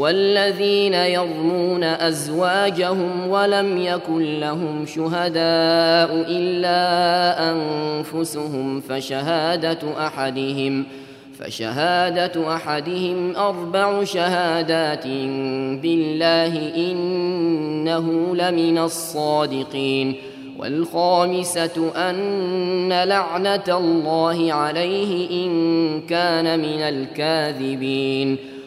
والذين يرمون أزواجهم ولم يكن لهم شهداء إلا أنفسهم فشهادة أحدهم فشهادة أحدهم أربع شهادات بالله إنه لمن الصادقين والخامسة أن لعنة الله عليه إن كان من الكاذبين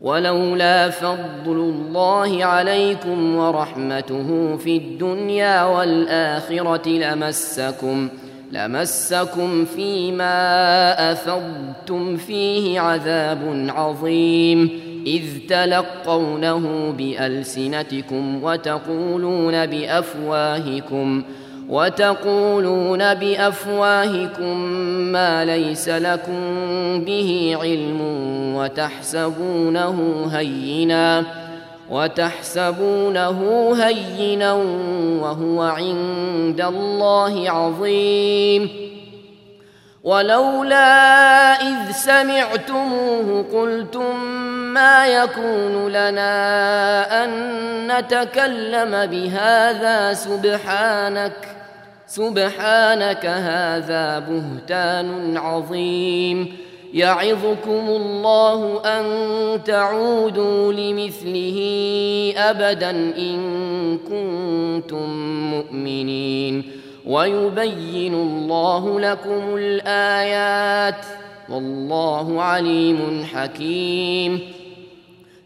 ولولا فضل الله عليكم ورحمته في الدنيا والآخرة لمسكم لمسكم فيما أفضتم فيه عذاب عظيم. إذ تلقونه بألسنتكم وتقولون بأفواهكم. وتقولون بأفواهكم ما ليس لكم به علم وتحسبونه هينا وتحسبونه هينا وهو عند الله عظيم. ولولا إذ سمعتموه قلتم ما يكون لنا أن نتكلم بهذا سبحانك سبحانك هذا بهتان عظيم. يعظكم الله أن تعودوا لمثله أبدا إن كنتم مؤمنين. ويبين الله لكم الآيات. والله عليم حكيم.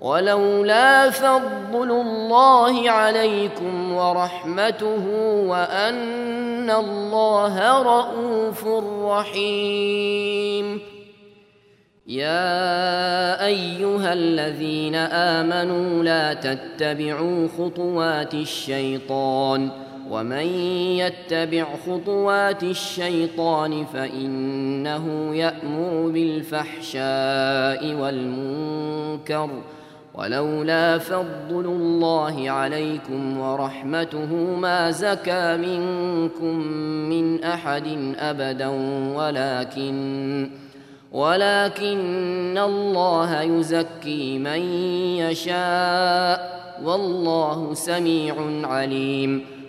ولولا فضل الله عليكم ورحمته وأن الله رءوف رحيم. يا أيها الذين آمنوا لا تتبعوا خطوات الشيطان ومن يتبع خطوات الشيطان فإنه يأمر بالفحشاء والمنكر ولولا فضل الله عليكم ورحمته ما زكى منكم من أحد أبدا ولكن ولكن الله يزكي من يشاء والله سميع عليم.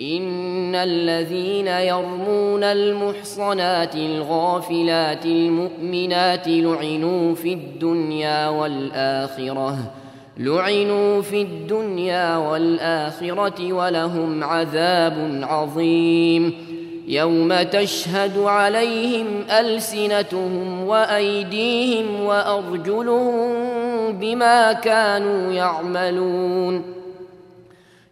إن الذين يرمون المحصنات الغافلات المؤمنات لعنوا في الدنيا والآخرة لعنوا في الدنيا والآخرة ولهم عذاب عظيم. يوم تشهد عليهم ألسنتهم وأيديهم وأرجلهم بما كانوا يعملون.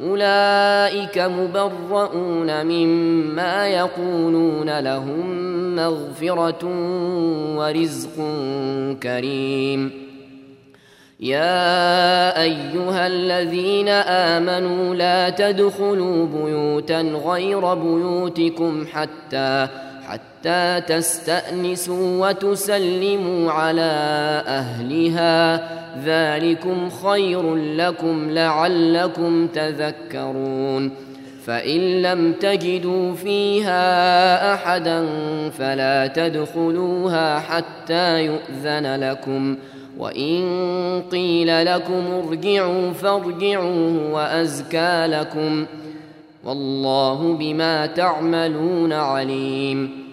أولئك مبرؤون مما يقولون لهم مغفرة ورزق كريم. يا أيها الذين آمنوا لا تدخلوا بيوتا غير بيوتكم حتى حتى تستأنسوا وتسلموا على أهلها. ذلكم خير لكم لعلكم تذكرون. فإن لم تجدوا فيها أحدا فلا تدخلوها حتى يؤذن لكم. وإن قيل لكم ارجعوا فارجعوا وأزكى لكم ۖ. والله بما تعملون عليم.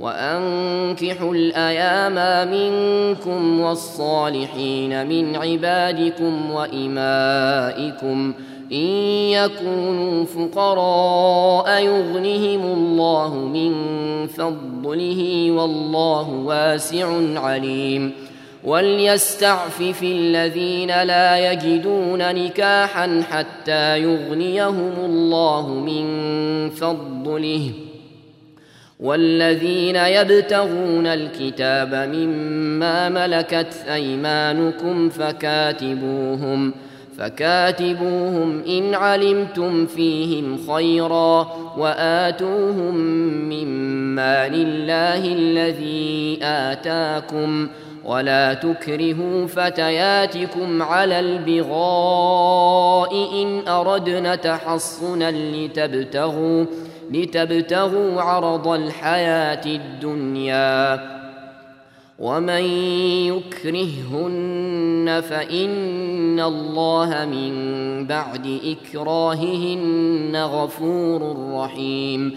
وأنكحوا الأيام منكم والصالحين من عبادكم وإمائكم إن يكونوا فقراء يغنهم الله من فضله والله واسع عليم وليستعفف الذين لا يجدون نكاحا حتى يغنيهم الله من فضله والذين يبتغون الكتاب مما ملكت أيمانكم فكاتبوهم فكاتبوهم إن علمتم فيهم خيرا وآتوهم مما لله الذي آتاكم ولا تكرهوا فتياتكم على البغاء إن أردنا تحصنا لتبتغوا لتبتغوا عرض الحياة الدنيا ومن يكرههن فإن الله من بعد إكراههن غفور رحيم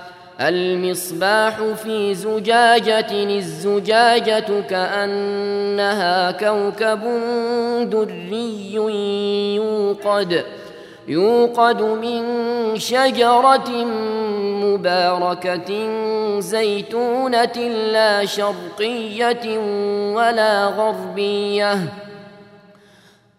المصباح في زجاجة الزجاجة كأنها كوكب دري يوقد يوقد من شجرة مباركة زيتونة لا شرقية ولا غربية.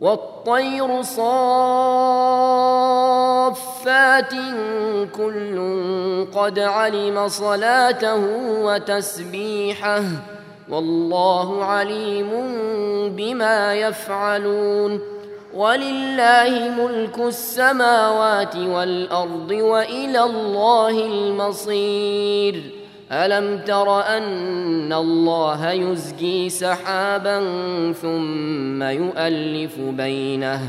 والطير صافات كل قد علم صلاته وتسبيحه والله عليم بما يفعلون ولله ملك السماوات والأرض وإلى الله المصير ألم تر أن الله يزجي سحابا ثم يؤلف بينه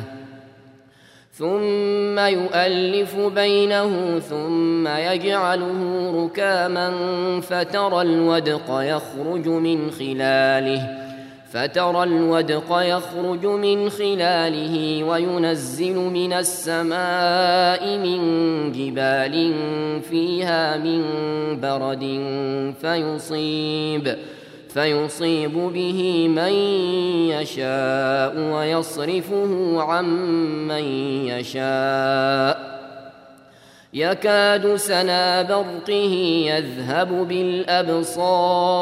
ثم يؤلف بينه ثم يجعله ركاما فترى الودق يخرج من خلاله. فترى الودق يخرج من خلاله وينزل من السماء من جبال فيها من برد فيصيب فيصيب به من يشاء ويصرفه عن من يشاء. يكاد سنا برقه يذهب بالأبصار.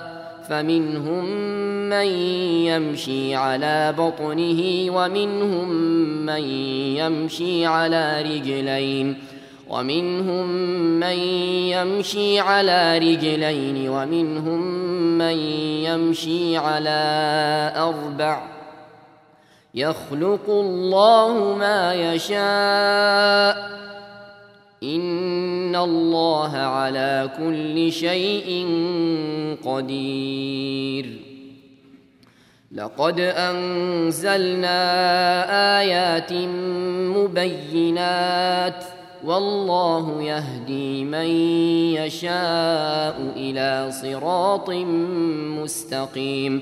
فمنهم من يمشي على بطنه ومنهم من يمشي على رجلين ومنهم من يمشي على رجلين ومنهم من يمشي على أربع يخلق الله ما يشاء ان الله على كل شيء قدير. لقد انزلنا ايات مبينات والله يهدي من يشاء إلى صراط مستقيم.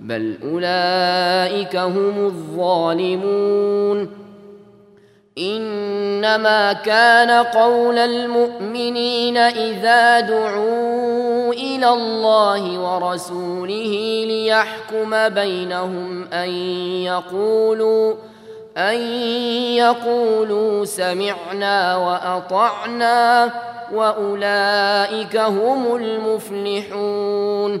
بل أولئك هم الظالمون إنما كان قول المؤمنين إذا دعوا إلى الله ورسوله ليحكم بينهم أن يقولوا أن يقولوا سمعنا وأطعنا وأولئك هم المفلحون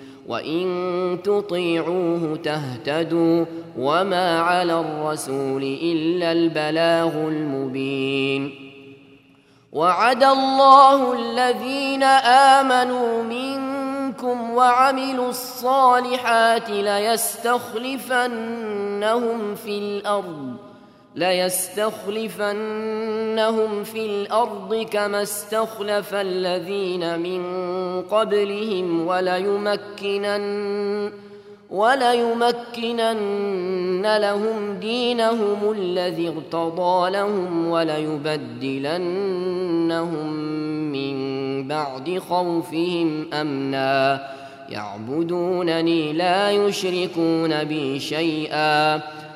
وإن تطيعوه تهتدوا وما على الرسول إلا البلاغ المبين وعد الله الذين آمنوا منكم وعملوا الصالحات ليستخلفنهم في الأرض ليستخلفنهم في الأرض كما استخلف الذين من قبلهم وليمكنن وليمكنن لهم دينهم الذي ارتضى لهم وليبدلنهم من بعد خوفهم امنا يعبدونني لا يشركون بي شيئا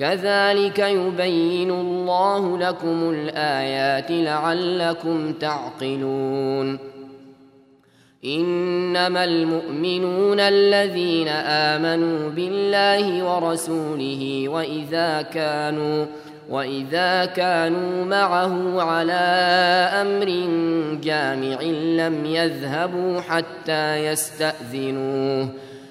كذلك يبين الله لكم الآيات لعلكم تعقلون. إنما المؤمنون الذين آمنوا بالله ورسوله وإذا كانوا وإذا كانوا معه على أمر جامع لم يذهبوا حتى يستأذنوه.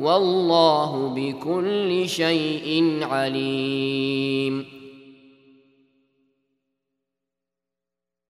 والله بكل شيء عليم.